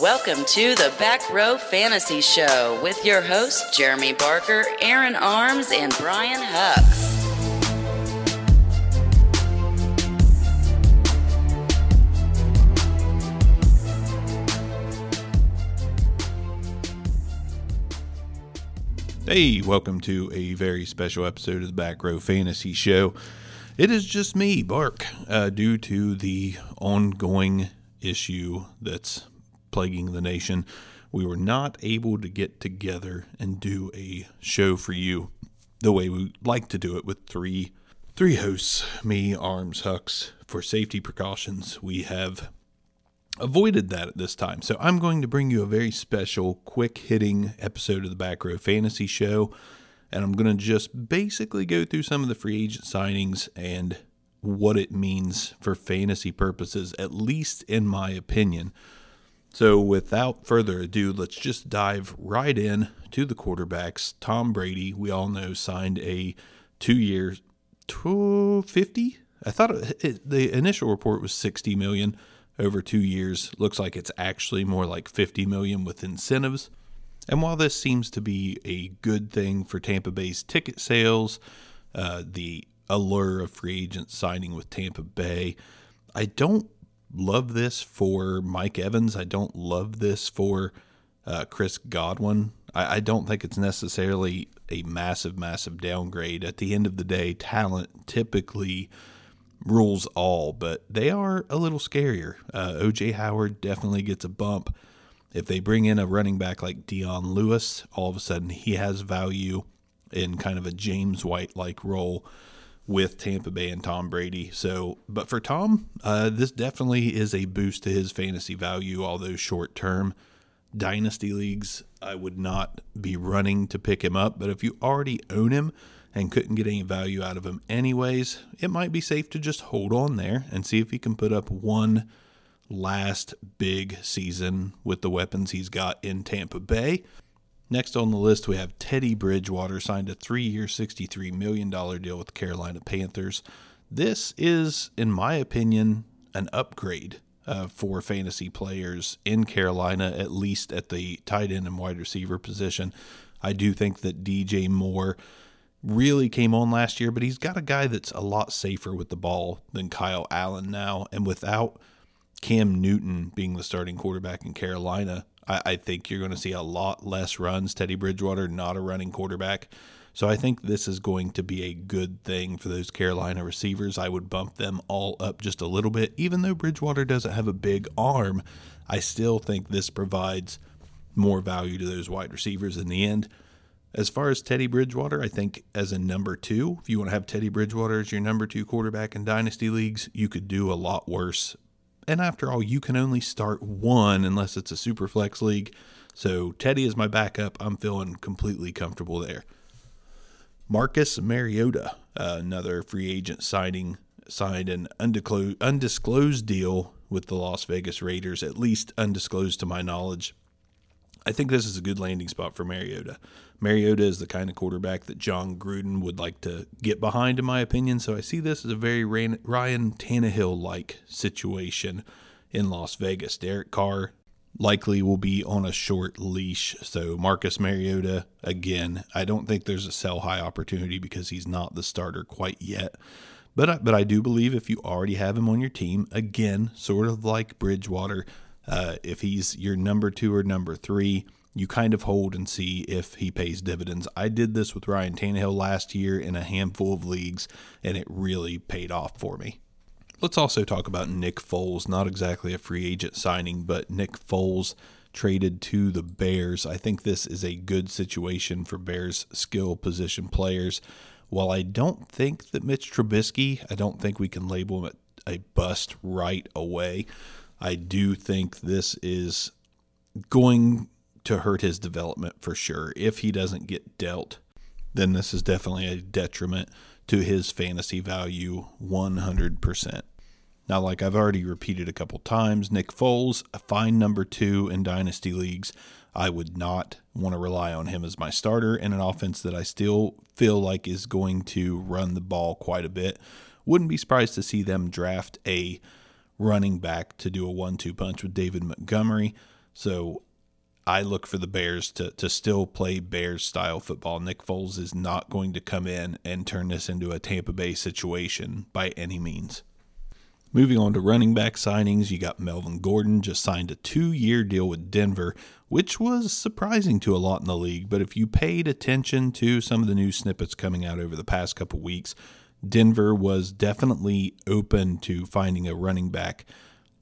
Welcome to the Back Row Fantasy Show with your hosts Jeremy Barker, Aaron Arms, and Brian Hucks. Hey, welcome to a very special episode of the Back Row Fantasy Show. It is just me, Bark, uh, due to the ongoing issue that's plaguing the nation. We were not able to get together and do a show for you the way we like to do it with three three hosts, me, Arms, Hucks. For safety precautions, we have avoided that at this time. So I'm going to bring you a very special, quick hitting episode of the Back Row Fantasy Show. And I'm going to just basically go through some of the free agent signings and what it means for fantasy purposes, at least in my opinion. So without further ado, let's just dive right in to the quarterbacks. Tom Brady, we all know, signed a two year, 50? I thought it, it, the initial report was 60 million over two years. Looks like it's actually more like 50 million with incentives. And while this seems to be a good thing for Tampa Bay's ticket sales, uh, the allure of free agents signing with Tampa Bay, I don't love this for Mike Evans. I don't love this for uh, Chris Godwin. I, I don't think it's necessarily a massive, massive downgrade. At the end of the day, talent typically rules all, but they are a little scarier. Uh, OJ Howard definitely gets a bump. If they bring in a running back like Dion Lewis, all of a sudden he has value in kind of a James White like role with Tampa Bay and Tom Brady. So, but for Tom, uh, this definitely is a boost to his fantasy value, although short term. Dynasty leagues, I would not be running to pick him up, but if you already own him, and couldn't get any value out of him anyways, it might be safe to just hold on there and see if he can put up one last big season with the weapons he's got in Tampa Bay. Next on the list, we have Teddy Bridgewater signed a three year, $63 million deal with the Carolina Panthers. This is, in my opinion, an upgrade uh, for fantasy players in Carolina, at least at the tight end and wide receiver position. I do think that DJ Moore really came on last year, but he's got a guy that's a lot safer with the ball than Kyle Allen now. And without Cam Newton being the starting quarterback in Carolina, I, I think you're going to see a lot less runs. Teddy Bridgewater, not a running quarterback. So I think this is going to be a good thing for those Carolina receivers. I would bump them all up just a little bit. Even though Bridgewater doesn't have a big arm, I still think this provides more value to those wide receivers in the end. As far as Teddy Bridgewater, I think as a number two, if you want to have Teddy Bridgewater as your number two quarterback in dynasty leagues, you could do a lot worse. And after all, you can only start one unless it's a super flex league. So Teddy is my backup. I'm feeling completely comfortable there. Marcus Mariota, uh, another free agent signing, signed an undisclosed, undisclosed deal with the Las Vegas Raiders, at least undisclosed to my knowledge. I think this is a good landing spot for Mariota. Mariota is the kind of quarterback that Jon Gruden would like to get behind, in my opinion. So I see this as a very Ryan Tannehill like situation in Las Vegas. Derek Carr likely will be on a short leash. So Marcus Mariota, again, I don't think there's a sell high opportunity because he's not the starter quite yet. But I, but I do believe if you already have him on your team, again, sort of like Bridgewater, uh, if he's your number two or number three, you kind of hold and see if he pays dividends. I did this with Ryan Tannehill last year in a handful of leagues, and it really paid off for me. Let's also talk about Nick Foles. Not exactly a free agent signing, but Nick Foles traded to the Bears. I think this is a good situation for Bears skill position players. While I don't think that Mitch Trubisky, I don't think we can label him a bust right away. I do think this is going to hurt his development for sure. If he doesn't get dealt, then this is definitely a detriment to his fantasy value 100%. Now, like I've already repeated a couple times, Nick Foles, a fine number two in dynasty leagues. I would not want to rely on him as my starter in an offense that I still feel like is going to run the ball quite a bit. Wouldn't be surprised to see them draft a running back to do a one two punch with David Montgomery. So I look for the Bears to, to still play Bears style football. Nick Foles is not going to come in and turn this into a Tampa Bay situation by any means. Moving on to running back signings, you got Melvin Gordon just signed a two year deal with Denver, which was surprising to a lot in the league. But if you paid attention to some of the new snippets coming out over the past couple weeks, Denver was definitely open to finding a running back.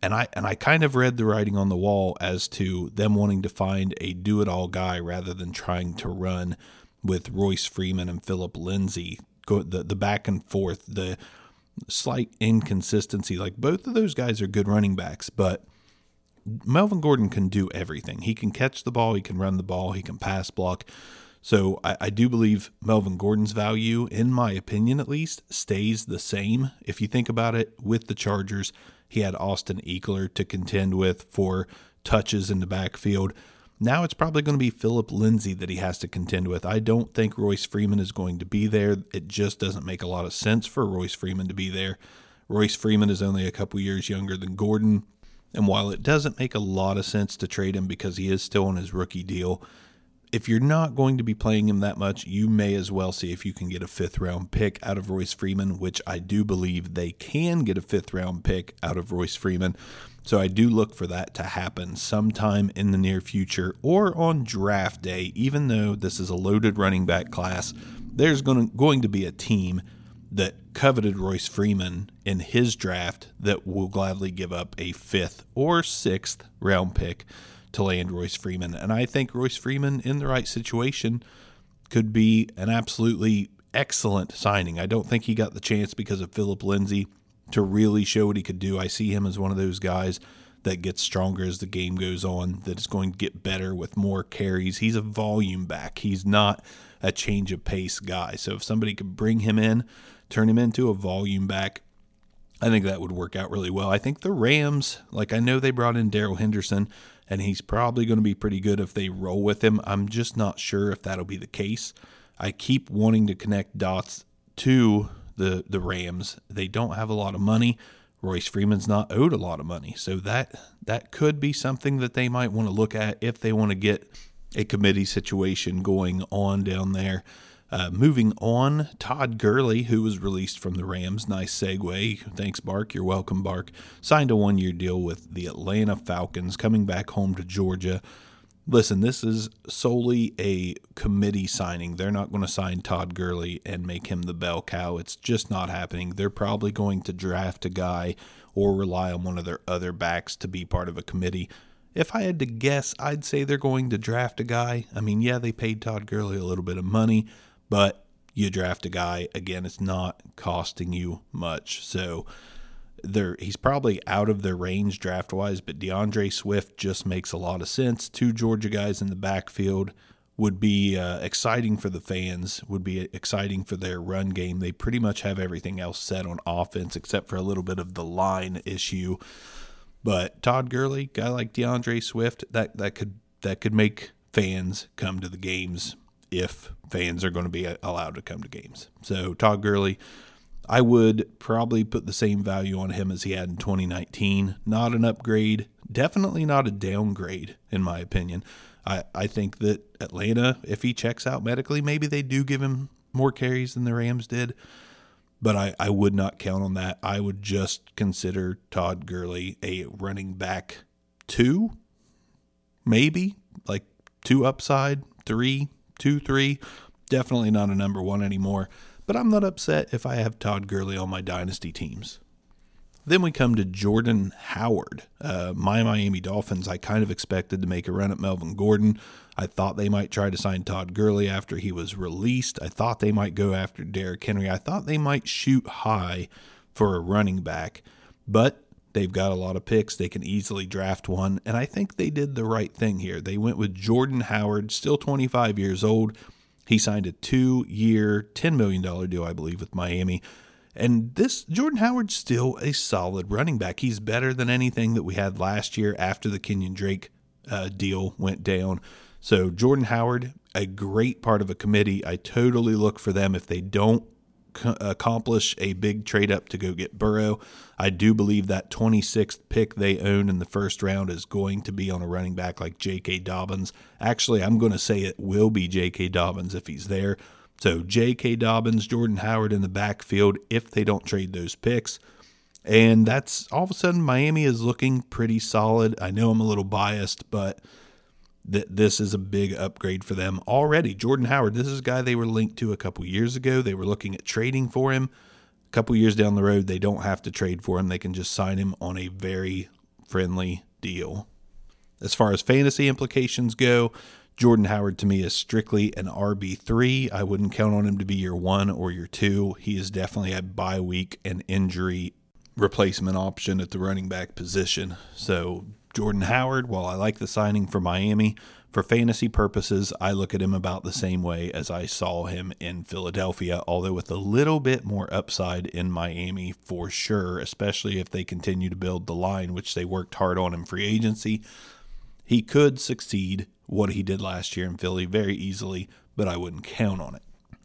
And I and I kind of read the writing on the wall as to them wanting to find a do-it-all guy rather than trying to run with Royce Freeman and Philip Lindsay. Go the the back and forth, the slight inconsistency. Like both of those guys are good running backs, but Melvin Gordon can do everything. He can catch the ball, he can run the ball, he can pass block. So I, I, do believe Melvin Gordon's value, in my opinion at least, stays the same. If you think about it, with the Chargers, he had Austin Ekeler to contend with for touches in the backfield. Now it's probably going to be Philip Lindsay that he has to contend with. I don't think Royce Freeman is going to be there. It just doesn't make a lot of sense for Royce Freeman to be there. Royce Freeman is only a couple years younger than Gordon. And while it doesn't make a lot of sense to trade him because he is still on his rookie deal, if you're not going to be playing him that much, you may as well see if you can get a fifth round pick out of Royce Freeman, which I do believe they can get a fifth round pick out of Royce Freeman. So I do look for that to happen sometime in the near future or on draft day, even though this is a loaded running back class. There's going to, going to be a team that coveted Royce Freeman in his draft that will gladly give up a fifth or sixth round pick to land Royce Freeman. And I think Royce Freeman, in the right situation, could be an absolutely excellent signing. I don't think he got the chance because of Philip Lindsay to really show what he could do. I see him as one of those guys that gets stronger as the game goes on, that is going to get better with more carries. He's a volume back. He's not a change of pace guy. So if somebody could bring him in, turn him into a volume back, I think that would work out really well. I think the Rams, like I know they brought in Darrell Henderson, and he's probably going to be pretty good if they roll with him. I'm just not sure if that'll be the case. I keep wanting to connect dots to the the Rams. They don't have a lot of money. Royce Freeman's not owed a lot of money, so that that could be something that they might want to look at if they want to get a committee situation going on down there. Uh, moving on, Todd Gurley, who was released from the Rams, nice segue. Thanks, Bark. You're welcome, Bark. Signed a one year deal with the Atlanta Falcons, coming back home to Georgia. Listen, this is solely a committee signing. They're not going to sign Todd Gurley and make him the bell cow. It's just not happening. They're probably going to draft a guy or rely on one of their other backs to be part of a committee. If I had to guess, I'd say they're going to draft a guy. I mean, yeah, they paid Todd Gurley a little bit of money, but you draft a guy again it's not costing you much so there he's probably out of their range draft wise but D'Andre Swift just makes a lot of sense two Georgia guys in the backfield would be uh, exciting for the fans, would be exciting for their run game. They pretty much have everything else set on offense except for a little bit of the line issue. But Todd Gurley, guy like D'Andre Swift, that that could that could make fans come to the games if fans are going to be uh, allowed to come to games. So Todd Gurley, I would probably put the same value on him as he had in 2019. Not an upgrade, definitely not a downgrade in my opinion. I, I think that Atlanta, if he checks out medically, maybe they do give him more carries than the Rams did. But I, I would not count on that. I would just consider Todd Gurley a running back two, maybe like two upside, three, two, three. Definitely not a number one anymore. But I'm not upset if I have Todd Gurley on my dynasty teams. Then we come to Jordan Howard. Uh, my Miami Dolphins, I kind of expected to make a run at Melvin Gordon. I thought they might try to sign Todd Gurley after he was released. I thought they might go after Derrick Henry. I thought they might shoot high for a running back, but they've got a lot of picks. They can easily draft one, and I think they did the right thing here. They went with Jordan Howard, still 25 years old. He signed a two year, $10 million deal, I believe, with Miami. And this Jordan Howard's still a solid running back. He's better than anything that we had last year after the Kenyon Drake uh, deal went down. So Jordan Howard, a great part of a committee. I totally look for them if they don't accomplish a big trade up to go get Burrow. I do believe that 26th pick they own in the first round is going to be on a running back like J.K. Dobbins. Actually, I'm going to say it will be J.K. Dobbins if he's there. So J.K. Dobbins, Jordan Howard in the backfield if they don't trade those picks. And that's all of a sudden Miami is looking pretty solid. I know I'm a little biased, but th- this is a big upgrade for them already. Jordan Howard, this is a guy they were linked to a couple years ago. They were looking at trading for him. A couple years down the road, they don't have to trade for him. They can just sign him on a very friendly deal. As far as fantasy implications go, Jordan Howard to me is strictly an RB3. I wouldn't count on him to be your one or your two. He is definitely a bye week and injury replacement option at the running back position. So, Jordan Howard, while I like the signing for Miami, for fantasy purposes, I look at him about the same way as I saw him in Philadelphia, although with a little bit more upside in Miami for sure, especially if they continue to build the line, which they worked hard on in free agency. He could succeed what he did last year in Philly very easily, but I wouldn't count on it.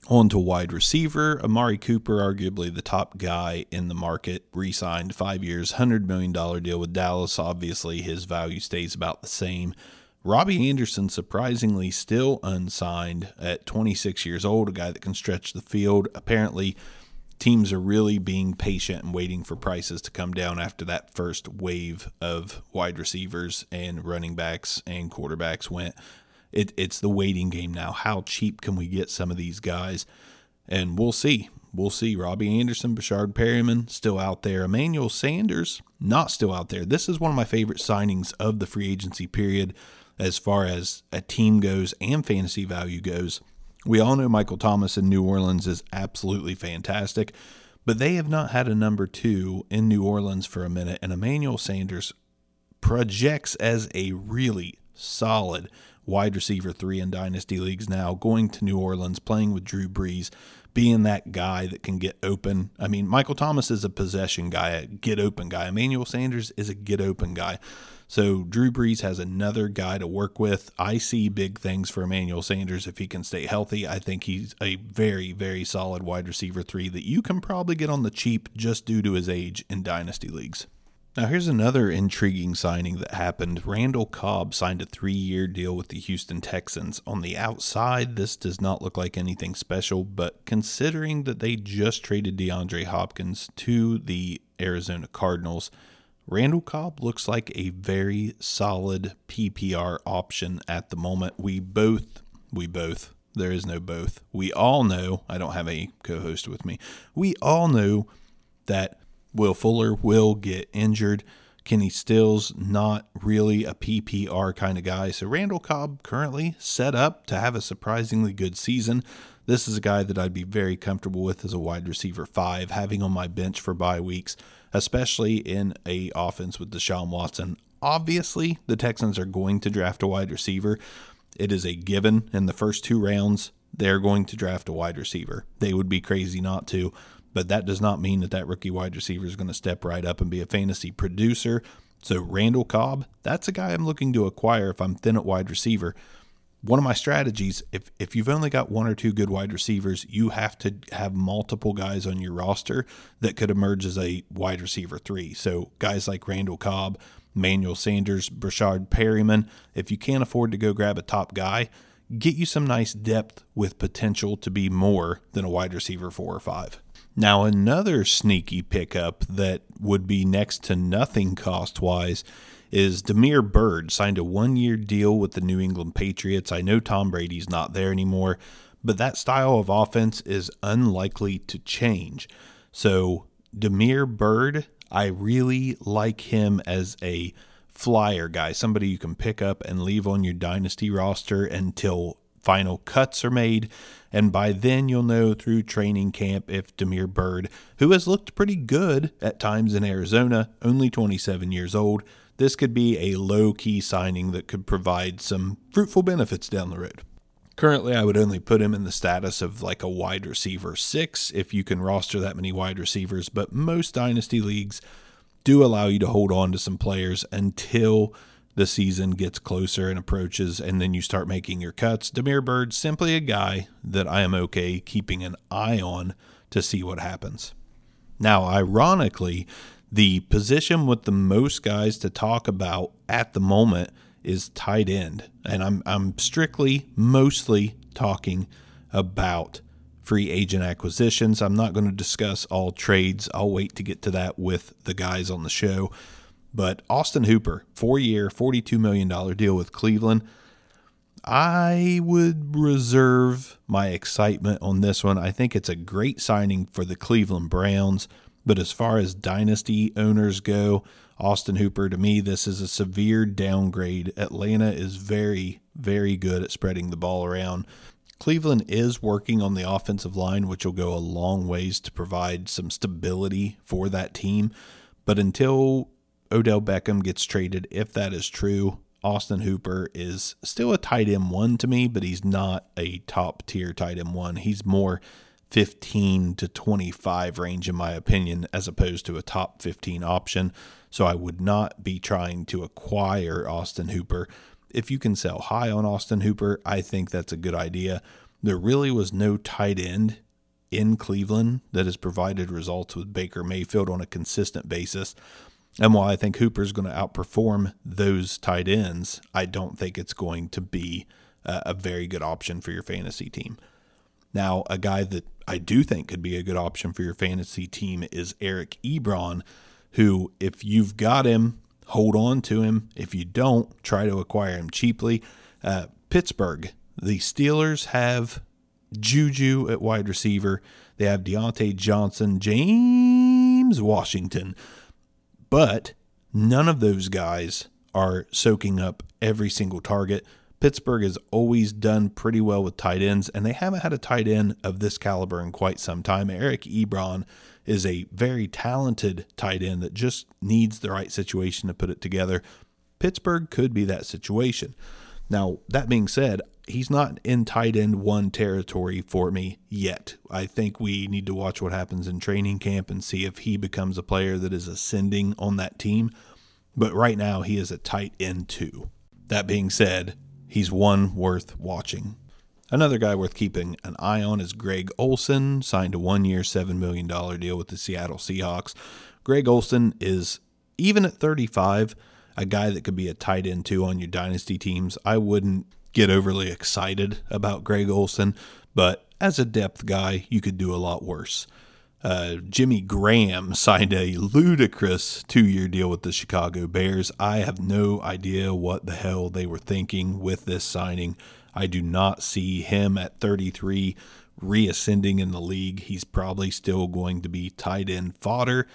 On to wide receiver, Amari Cooper, arguably the top guy in the market, re signed five years, $100 million deal with Dallas. Obviously, his value stays about the same. Robbie Anderson, surprisingly, still unsigned at 26 years old, a guy that can stretch the field. Apparently, teams are really being patient and waiting for prices to come down after that first wave of wide receivers and running backs and quarterbacks went. It, it's the waiting game now. How cheap can we get some of these guys? And we'll see. We'll see. Robbie Anderson, Breshad Perriman still out there. Emmanuel Sanders not still out there. This is one of my favorite signings of the free agency period as far as a team goes and fantasy value goes. We all know Michael Thomas in New Orleans is absolutely fantastic, but they have not had a number two in New Orleans for a minute, and Emmanuel Sanders projects as a really solid wide receiver three in dynasty leagues now, going to New Orleans, playing with Drew Brees, being that guy that can get open. I mean, Michael Thomas is a possession guy, a get open guy. Emmanuel Sanders is a get open guy. So Drew Brees has another guy to work with. I see big things for Emmanuel Sanders if he can stay healthy. I think he's a very, very solid wide receiver three that you can probably get on the cheap just due to his age in dynasty leagues. Now, here's another intriguing signing that happened. Randall Cobb signed a three year deal with the Houston Texans. On the outside, this does not look like anything special, but considering that they just traded DeAndre Hopkins to the Arizona Cardinals, Randall Cobb looks like a very solid PPR option at the moment. We both, we both, there is no both. We all know, I don't have a co host with me, we all know that Will Fuller will get injured. Kenny Stills, not really a PPR kind of guy. So Randall Cobb currently set up to have a surprisingly good season. This is a guy that I'd be very comfortable with as a wide receiver five, having on my bench for bye weeks especially in a offense with Deshaun Watson. Obviously, the Texans are going to draft a wide receiver, it is a given in the first two rounds they're going to draft a wide receiver. They would be crazy not to, but that does not mean that that rookie wide receiver is going to step right up and be a fantasy producer. So Randall Cobb, that's a guy I'm looking to acquire if I'm thin at wide receiver. One of my strategies, if if you've only got one or two good wide receivers, you have to have multiple guys on your roster that could emerge as a wide receiver three. So guys like Randall Cobb, Manuel Sanders, Breshad Perriman. If you can't afford to go grab a top guy, get you some nice depth with potential to be more than a wide receiver four or five. Now, another sneaky pickup that would be next to nothing cost wise is Damiere Byrd signed a one year deal with the New England Patriots. I know Tom Brady's not there anymore, but that style of offense is unlikely to change. So, Damiere Byrd, I really like him as a flyer guy, somebody you can pick up and leave on your dynasty roster until final cuts are made. And by then, you'll know through training camp if Damiere Byrd, who has looked pretty good at times in Arizona, only 27 years old, this could be a low key signing that could provide some fruitful benefits down the road. Currently, I would only put him in the status of like a wide receiver six if you can roster that many wide receivers, but most dynasty leagues do allow you to hold on to some players until the season gets closer and approaches, and then you start making your cuts. Damiere Byrd, simply a guy that I am okay keeping an eye on to see what happens. Now, ironically, the position with the most guys to talk about at the moment is tight end. And I'm, I'm strictly, mostly talking about free agent acquisitions. I'm not going to discuss all trades. I'll wait to get to that with the guys on the show. But Austin Hooper, four year, $42 million deal with Cleveland. I would reserve my excitement on this one. I think it's a great signing for the Cleveland Browns. But as far as dynasty owners go, Austin Hooper, to me, this is a severe downgrade. Atlanta is very, very good at spreading the ball around. Cleveland is working on the offensive line, which will go a long ways to provide some stability for that team. But until Odell Beckham gets traded, if that is true, Austin Hooper is still a tight end one to me, but he's not a top tier tight end one. He's more 15 to 25 range, in my opinion, as opposed to a top 15 option. So I would not be trying to acquire Austin Hooper if you can sell high on Austin Hooper, I think that's a good idea. There really was no tight end in Cleveland that has provided results with Baker Mayfield on a consistent basis. And while I think Hooper is going to outperform those tight ends, I don't think it's going to be a, very good option for your fantasy team. Now, a guy that I do think could be a good option for your fantasy team is Eric Ebron, who, if you've got him hold on to him. If you don't, try to acquire him cheaply. Uh, Pittsburgh, the Steelers have Juju at wide receiver. They have Diontae Johnson, James Washington, but none of those guys are soaking up every single target. Pittsburgh has always done pretty well with tight ends, and they haven't had a tight end of this caliber in quite some time. Eric Ebron is a very talented tight end that just needs the right situation to put it together. Pittsburgh could be that situation. Now, that being said, he's not in tight end one territory for me yet. I think we need to watch what happens in training camp and see if he becomes a player that is ascending on that team. But right now, he is a tight end two. That being said, he's one worth watching. Another guy worth keeping an eye on is Greg Olsen, signed a one year, $7 million deal with the Seattle Seahawks. Greg Olsen is, even at 35, a guy that could be a tight end two on your dynasty teams. I wouldn't get overly excited about Greg Olsen, but as a depth guy, you could do a lot worse. Uh, Jimmy Graham signed a ludicrous two year deal with the Chicago Bears. I have no idea what the hell they were thinking with this signing. I do not see him at 33 reascending in the league. He's probably still going to be tight end fodder.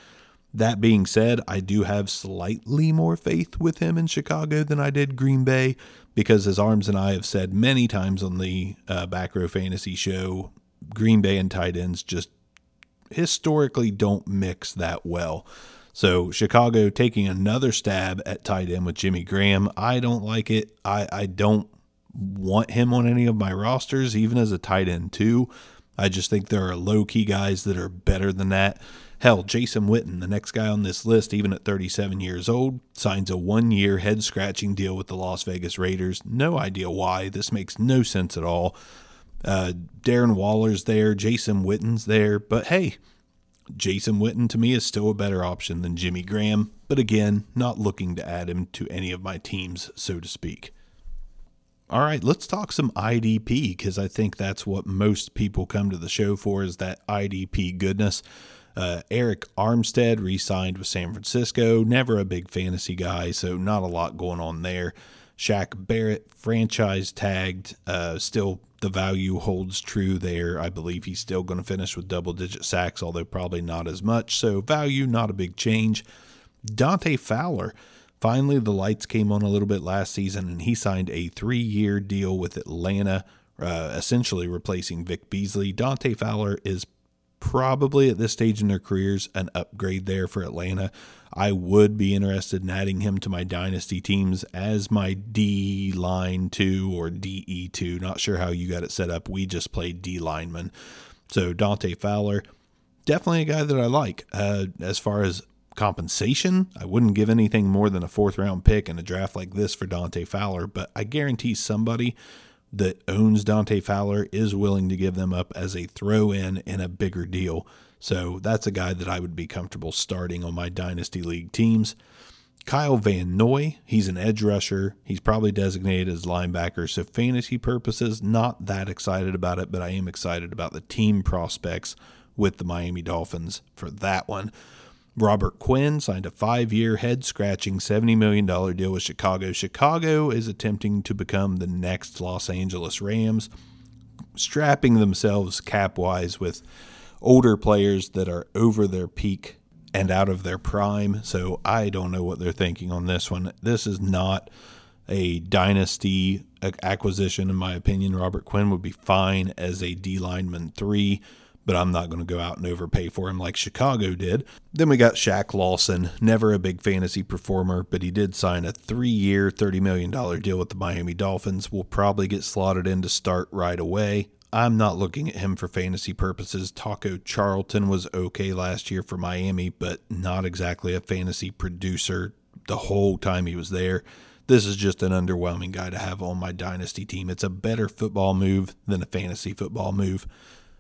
That being said, I do have slightly more faith with him in Chicago than I did Green Bay because, as Arms and I have said many times on the uh, Back Row Fantasy Show, Green Bay and tight ends just historically don't mix that well. So Chicago taking another stab at tight end with Jimmy Graham, I don't like it. I, I don't want him on any of my rosters, even as a tight end two. I just think there are low key guys that are better than that. Hell, Jason Witten, the next guy on this list, even at 37 years old, signs a one year head scratching deal with the Las Vegas Raiders. No idea why. This makes no sense at all. Uh, Darren Waller's there, Jason Witten's there, but hey, Jason Witten to me is still a better option than Jimmy Graham, but again, not looking to add him to any of my teams, so to speak. All right, let's talk some IDP because I think that's what most people come to the show for is that IDP goodness. Uh, Arik Armstead re signed with San Francisco. Never a big fantasy guy, so not a lot going on there. Shaq Barrett, franchise tagged, uh, still the value holds true there. I believe he's still going to finish with double digit sacks, although probably not as much. So, value, not a big change. Dante Fowler Finally, the lights came on a little bit last season, and he signed a three year deal with Atlanta, uh, essentially replacing Vic Beasley. Dante Fowler is probably at this stage in their careers an upgrade there for Atlanta. I would be interested in adding him to my dynasty teams as my D line two or DE two. Not sure how you got it set up. We just played D lineman. So Dante Fowler, definitely a guy that I like. Uh, as far as compensation. I wouldn't give anything more than a fourth round pick in a draft like this for Dante Fowler, but I guarantee somebody that owns Dante Fowler is willing to give them up as a throw in in a bigger deal. So that's a guy that I would be comfortable starting on my Dynasty League teams. Kyle Van Noy, he's an edge rusher. He's probably designated as linebacker. So, fantasy purposes, not that excited about it, but I am excited about the team prospects with the Miami Dolphins for that one. Robert Quinn signed a five year, head scratching $70 million deal with Chicago. Chicago is attempting to become the next Los Angeles Rams, strapping themselves cap wise with older players that are over their peak and out of their prime. So I don't know what they're thinking on this one. This is not a dynasty acquisition, in my opinion. Robert Quinn would be fine as a D lineman three but I'm not going to go out and overpay for him like Chicago did. Then we got Shaq Lawson, never a big fantasy performer, but he did sign a three year, $30 million deal with the Miami Dolphins. Will probably get slotted in to start right away. I'm not looking at him for fantasy purposes. Taco Charlton was okay last year for Miami, but not exactly a fantasy producer the whole time he was there. This is just an underwhelming guy to have on my dynasty team. It's a better football move than a fantasy football move.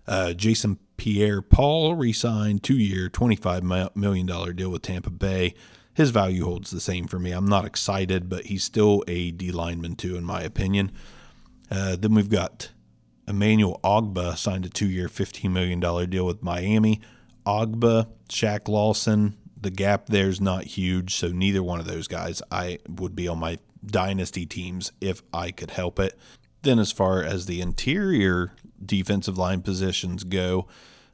Uh, Jason Pierre Paul re signed two year, $25 million deal with Tampa Bay. His value holds the same for me. I'm not excited, but he's still a D lineman, too, in my opinion. Uh, then we've got Emmanuel Ogbah signed a two year, $15 million deal with Miami. Ogbah, Shaq Lawson, the gap there is not huge, so neither one of those guys I would be on my dynasty teams if I could help it. Then, as far as the interior defensive line positions go.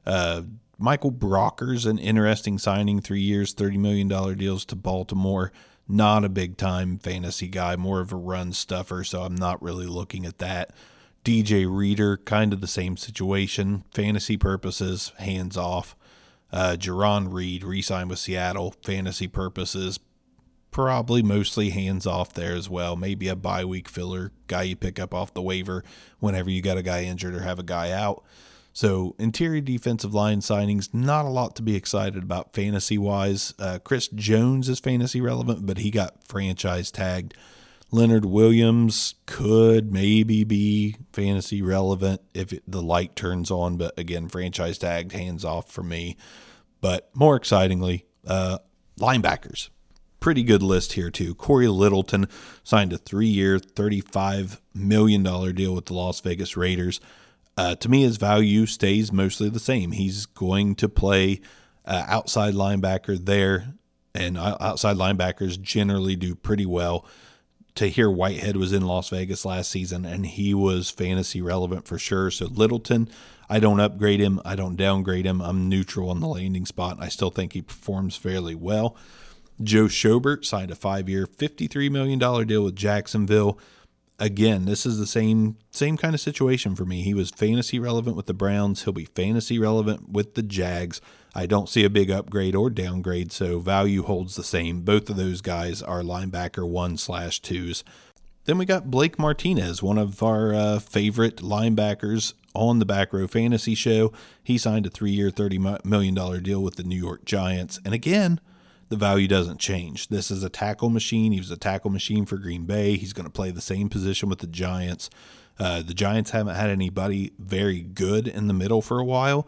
Uh, Michael Brockers an interesting signing, three years, $30 million deals to Baltimore. Not a big time fantasy guy, more of a run stuffer, so I'm not really looking at that. DJ Reader, kind of the same situation. Fantasy purposes, hands off. Uh, Jarran Reed re signed with Seattle. Fantasy purposes, probably mostly hands off there as well. Maybe a bye week filler guy you pick up off the waiver whenever you got a guy injured or have a guy out. So interior defensive line signings, not a lot to be excited about fantasy wise. Uh, Chris Jones is fantasy relevant, but he got franchise tagged. Leonard Williams could maybe be fantasy relevant if it, the light turns on, but again, franchise tagged, hands off for me. But more excitingly, uh, linebackers pretty good list here, too. Cory Littleton signed a three year, $35 million deal with the Las Vegas Raiders. Uh, to me, his value stays mostly the same. He's going to play uh, outside linebacker there, and outside linebackers generally do pretty well. Tahir Whitehead was in Las Vegas last season, and he was fantasy relevant for sure. So, Littleton, I don't upgrade him, I don't downgrade him. I'm neutral on the landing spot. I still think he performs fairly well. Joe Schobert signed a five year, $53 million deal with Jacksonville. Again, this is the same same kind of situation for me. He was fantasy relevant with the Browns. He'll be fantasy relevant with the Jags. I don't see a big upgrade or downgrade, so value holds the same. Both of those guys are linebacker one slash twos. Then we got Blake Martinez, one of our uh, favorite linebackers on the Back Row Fantasy Show. He signed a three year, $30 million deal with the New York Giants. And again, the value doesn't change. This is a tackle machine. He was a tackle machine for Green Bay. He's going to play the same position with the Giants. Uh, the Giants haven't had anybody very good in the middle for a while,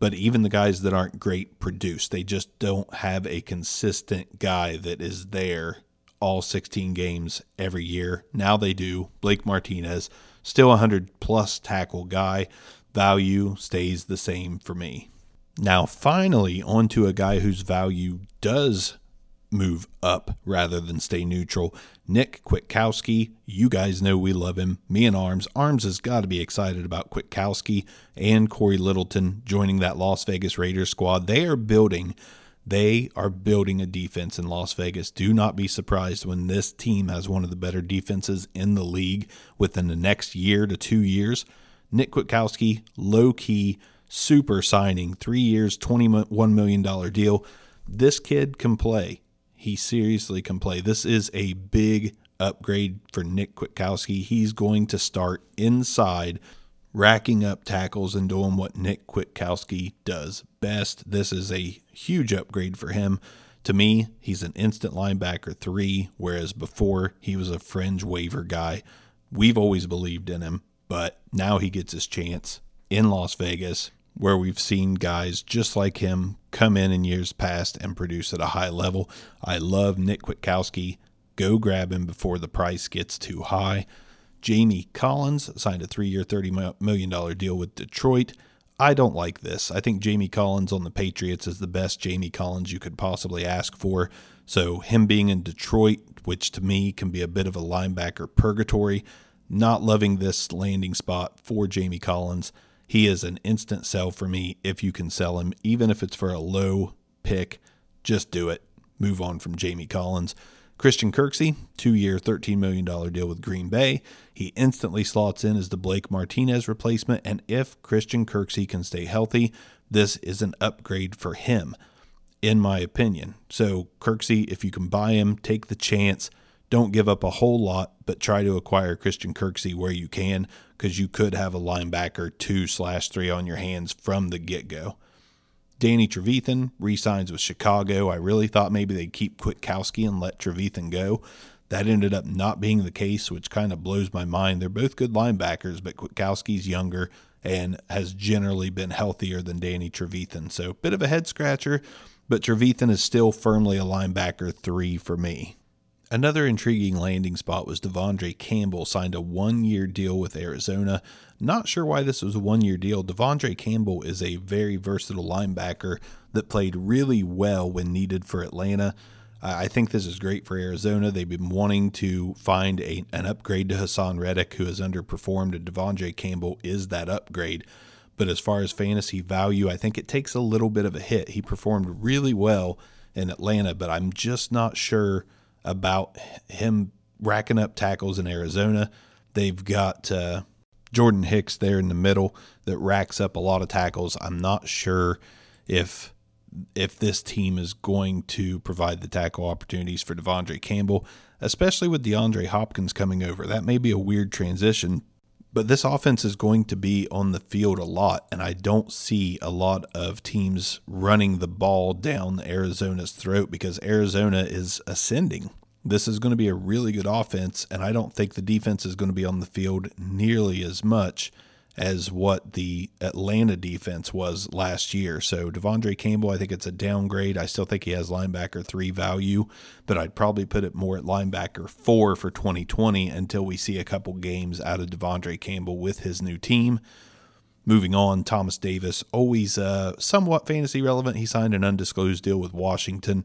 but even the guys that aren't great produce. They just don't have a consistent guy that is there all 16 games every year. Now they do. Blake Martinez, still a 100 plus tackle guy. Value stays the same for me. Now, finally, onto a guy whose value does move up rather than stay neutral. Nick Kwiatkowski, you guys know we love him. Me and Arms. Arms has got to be excited about Kwiatkowski and Cory Littleton joining that Las Vegas Raiders squad. They are building they are building a defense in Las Vegas. Do not be surprised when this team has one of the better defenses in the league within the next year to two years. Nick Kwiatkowski, low key, super signing, three years, $21 million deal. This kid can play. He seriously can play. This is a big upgrade for Nick Kwiatkowski. He's going to start inside racking up tackles and doing what Nick Kwiatkowski does best. This is a huge upgrade for him. To me, he's an instant linebacker three, whereas before he was a fringe waiver guy. We've always believed in him, but now he gets his chance in Las Vegas, where we've seen guys just like him come in in years past and produce at a high level. I love Nick Kwiatkowski. Go grab him before the price gets too high. Jamie Collins signed a three year, $30 million deal with Detroit. I don't like this. I think Jamie Collins on the Patriots is the best Jamie Collins you could possibly ask for. So, him being in Detroit, which to me can be a bit of a linebacker purgatory, not loving this landing spot for Jamie Collins. He is an instant sell for me if you can sell him, even if it's for a low pick. Just do it. Move on from Jamie Collins. Christian Kirksey, two year, $13 million deal with Green Bay. He instantly slots in as the Blake Martinez replacement. And if Christian Kirksey can stay healthy, this is an upgrade for him, in my opinion. So, Kirksey, if you can buy him, take the chance. Don't give up a whole lot, but try to acquire Christian Kirksey where you can, because you could have a linebacker two slash three on your hands from the get go. Danny Trevathan resigns with Chicago. I really thought maybe they'd keep Kwiatkowski and let Trevathan go. That ended up not being the case, which kind of blows my mind. They're both good linebackers, but Kwiatkowski's younger and has generally been healthier than Danny Trevathan. So, bit of a head scratcher, but Trevathan is still firmly a linebacker three for me. Another intriguing landing spot was De'Vondre Campbell signed a one year deal with Arizona. Not sure why this was a one year deal. De'Vondre Campbell is a very versatile linebacker that played really well when needed for Atlanta. I think this is great for Arizona. They've been wanting to find a, an upgrade to Haason Reddick, who has underperformed, and De'Vondre Campbell is that upgrade. But as far as fantasy value, I think it takes a little bit of a hit. He performed really well in Atlanta, but I'm just not sure about him racking up tackles in Arizona. They've got uh, Jordan Hicks there in the middle that racks up a lot of tackles. I'm not sure if if this team is going to provide the tackle opportunities for De'Vondre Campbell, especially with DeAndre Hopkins coming over. That may be a weird transition, but this offense is going to be on the field a lot, and I don't see a lot of teams running the ball down Arizona's throat because Arizona is ascending. This is going to be a really good offense, and I don't think the defense is going to be on the field nearly as much as what the Atlanta defense was last year. So De'Vondre Campbell, I think it's a downgrade. I still think he has linebacker three value, but I'd probably put it more at linebacker four for 2020 until we see a couple games out of De'Vondre Campbell with his new team. Moving on, Thomas Davis, always uh, somewhat fantasy relevant. He signed an undisclosed deal with Washington.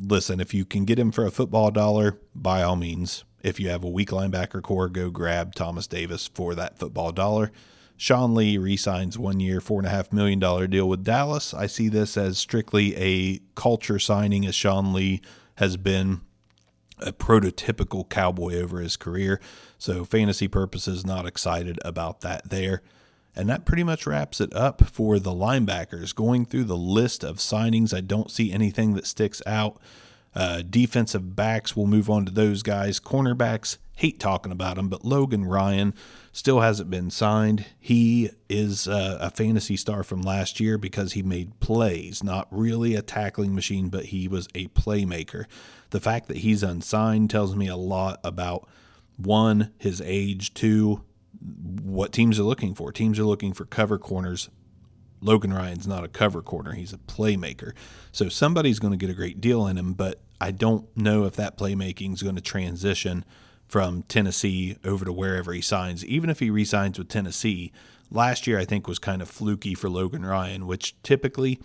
Listen, if you can get him for a football dollar, by all means, if you have a weak linebacker corps, go grab Thomas Davis for that football dollar. Sean Lee re-signs one year, four and a half million dollar deal with Dallas. I see this as strictly a culture signing, as Sean Lee has been a prototypical cowboy over his career. So fantasy purposes, not excited about that there. And that pretty much wraps it up for the linebackers. Going through the list of signings, I don't see anything that sticks out. Uh, defensive backs, we'll move on to those guys. Cornerbacks, hate talking about them, but Logan Ryan still hasn't been signed. He is uh, a fantasy star from last year because he made plays, not really a tackling machine, but he was a playmaker. The fact that he's unsigned tells me a lot about one, his age, two, what teams are looking for. Teams are looking for cover corners. Logan Ryan's not a cover corner, he's a playmaker. So somebody's going to get a great deal in him, but I don't know if that playmaking is going to transition from Tennessee over to wherever he signs. Even if he resigns with Tennessee, last year I think was kind of fluky for Logan Ryan, which typically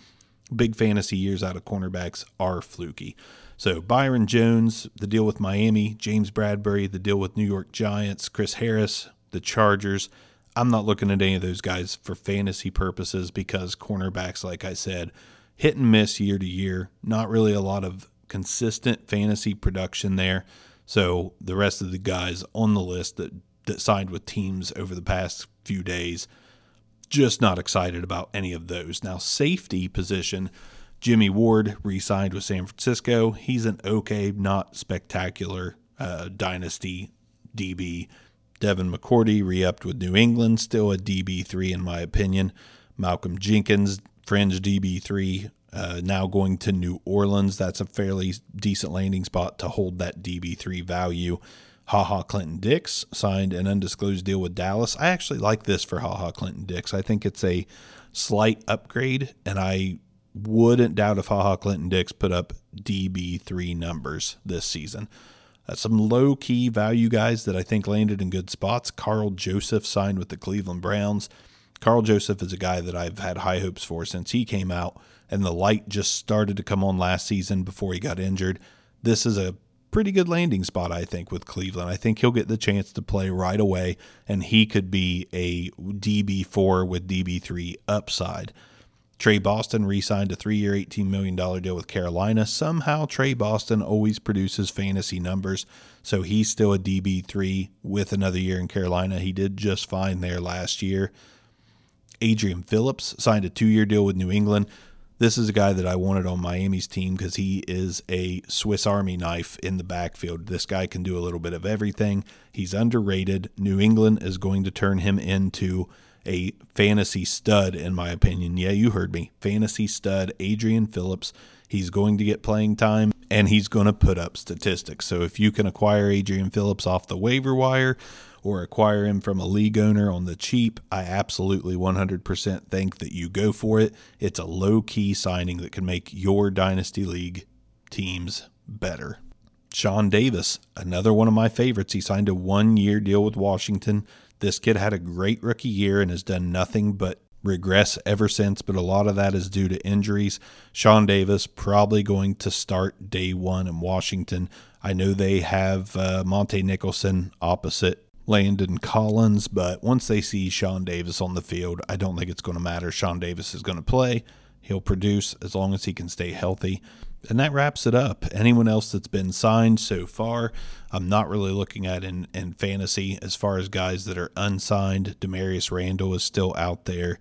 big fantasy years out of cornerbacks are fluky. So Byron Jones, the deal with Miami, James Bradberry, the deal with New York Giants, Chris Harris, the Chargers. I'm not looking at any of those guys for fantasy purposes because cornerbacks, like I said, hit and miss year to year. Not really a lot of consistent fantasy production there. So the rest of the guys on the list that that signed with teams over the past few days, just not excited about any of those. Now safety position, Jimmy Ward re-signed with San Francisco. He's an okay, not spectacular uh, dynasty DB. Devin McCourty re-upped with New England, still a DB3 in my opinion. Malcolm Jenkins, fringe DB3, uh, now going to New Orleans. That's a fairly decent landing spot to hold that DB3 value. HaHa Clinton Dix signed an undisclosed deal with Dallas. I actually like this for HaHa Clinton Dix. I think it's a slight upgrade, and I wouldn't doubt if HaHa Clinton Dix put up DB3 numbers this season. Uh, some low key value guys that I think landed in good spots. Karl Joseph signed with the Cleveland Browns. Karl Joseph is a guy that I've had high hopes for since he came out and the light just started to come on last season before he got injured. This is a pretty good landing spot, I think, with Cleveland. I think he'll get the chance to play right away, and he could be a DB4 with DB3 upside. Tre Boston re signed a three year, $18 million deal with Carolina. Somehow, Tre Boston always produces fantasy numbers, so he's still a DB3 with another year in Carolina. He did just fine there last year. Adrian Phillips signed a two year deal with New England. This is a guy that I wanted on Miami's team because he is a Swiss Army knife in the backfield. This guy can do a little bit of everything. He's underrated. New England is going to turn him into a fantasy stud, in my opinion. Yeah, you heard me. Fantasy stud, Adrian Phillips. He's going to get playing time and he's going to put up statistics. So if you can acquire Adrian Phillips off the waiver wire or acquire him from a league owner on the cheap, I absolutely 100% think that you go for it. It's a low key signing that can make your Dynasty League teams better. Sean Davis, another one of my favorites. He signed a one year deal with Washington. This kid had a great rookie year and has done nothing but regress ever since, but a lot of that is due to injuries. Sean Davis probably going to start day one in Washington. I know they have uh, Montae Nicholson opposite Landon Collins, but once they see Sean Davis on the field, I don't think it's going to matter. Sean Davis is going to play. He'll produce as long as he can stay healthy. And that wraps it up. Anyone else that's been signed so far, I'm not really looking at in, in fantasy as far as guys that are unsigned. Damarius Randall is still out there.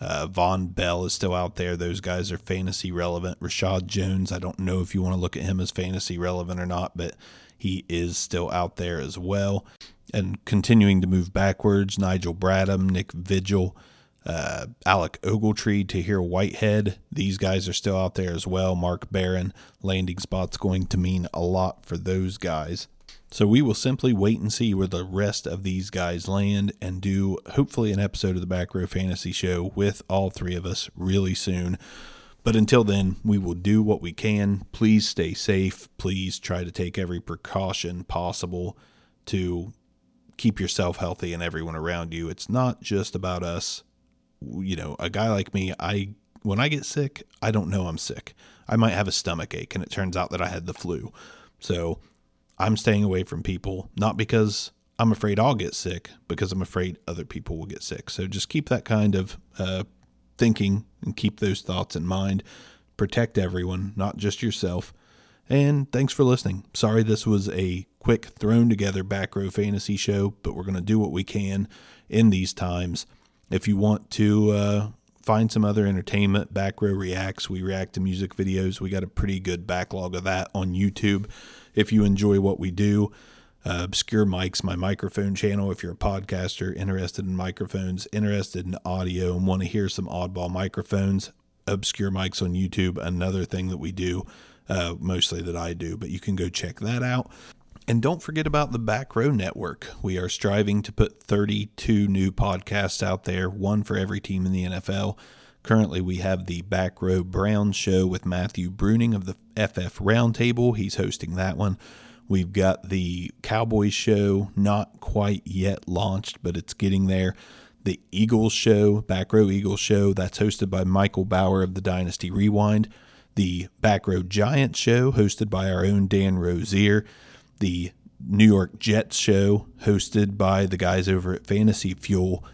Uh, Vonn Bell is still out there. Those guys are fantasy relevant. Reshad Jones, I don't know if you want to look at him as fantasy relevant or not, but he is still out there as well and continuing to move backwards. Nigel Bradham, Nick Vigil, uh, Alec Ogletree, Tahir Whitehead. These guys are still out there as well. Mark Barron, landing spot's going to mean a lot for those guys. So we will simply wait and see where the rest of these guys land and do hopefully an episode of the Back Row Fantasy Show with all three of us really soon. But until then, we will do what we can. Please stay safe. Please try to take every precaution possible to keep yourself healthy and everyone around you. It's not just about us. You know, a guy like me, I when I get sick, I don't know I'm sick. I might have a stomach ache and it turns out that I had the flu. So, I'm staying away from people not because I'm afraid I'll get sick, because I'm afraid other people will get sick. So just keep that kind of uh, thinking and keep those thoughts in mind. Protect everyone, not just yourself. And thanks for listening. Sorry this was a quick thrown together back row fantasy show, but we're going to do what we can in these times. If you want to uh, find some other entertainment. Back Row Reacts, we react to music videos. We got a pretty good backlog of that on YouTube. If you enjoy what we do, uh, Obscure Mics, my microphone channel. If you're a podcaster interested in microphones, interested in audio, and want to hear some oddball microphones, Obscure Mics on YouTube, another thing that we do, uh, mostly that I do, but you can go check that out. And don't forget about the Back Row Network. We are striving to put 32 new podcasts out there, one for every team in the NFL. Currently, we have the Back Row Brown Show with Matthew Bruning of the FF Roundtable. He's hosting that one. We've got the Cowboys Show, not quite yet launched, but it's getting there. The Eagles Show, Back Row Eagles Show, that's hosted by Michael Bauer of the Dynasty Rewind. The Back Row Giants Show, hosted by our own Dan Rozier the New York Jets show hosted by the guys over at Fantasy Fuel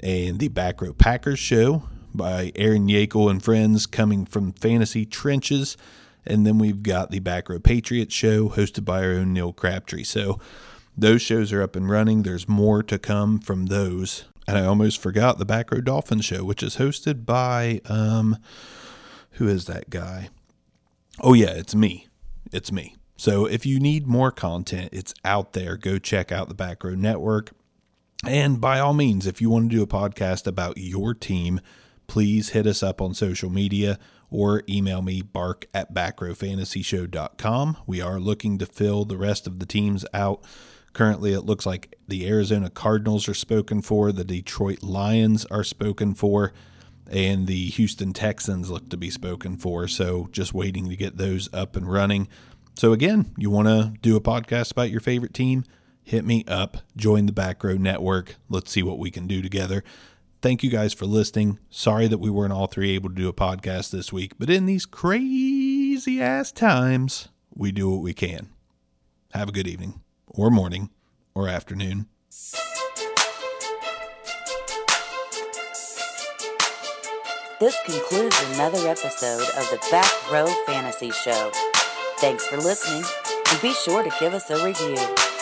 and the Back Row Packers show by Aaron Yeakel and friends coming from fantasy trenches. And then we've got the Back Row Patriots show hosted by our own Neil Crabtree. So those shows are up and running. There's more to come from those. And I almost forgot the Back Row Dolphins show, which is hosted by um who is that guy? Oh yeah, it's me. It's me. So if you need more content, it's out there. Go check out the Back Row Network. And by all means, if you want to do a podcast about your team, please hit us up on social media or email me bark at backrowfantasyshow.com. We are looking to fill the rest of the teams out. Currently, it looks like the Arizona Cardinals are spoken for, the Detroit Lions are spoken for, and the Houston Texans look to be spoken for. So, just waiting to get those up and running. So, again, you want to do a podcast about your favorite team? Hit me up, join the Back Row Network. Let's see what we can do together. Thank you guys for listening. Sorry that we weren't all three able to do a podcast this week, but in these crazy ass times, we do what we can. Have a good evening, or morning, or afternoon. This concludes another episode of the Back Row Fantasy Show. Thanks for listening, and be sure to give us a review.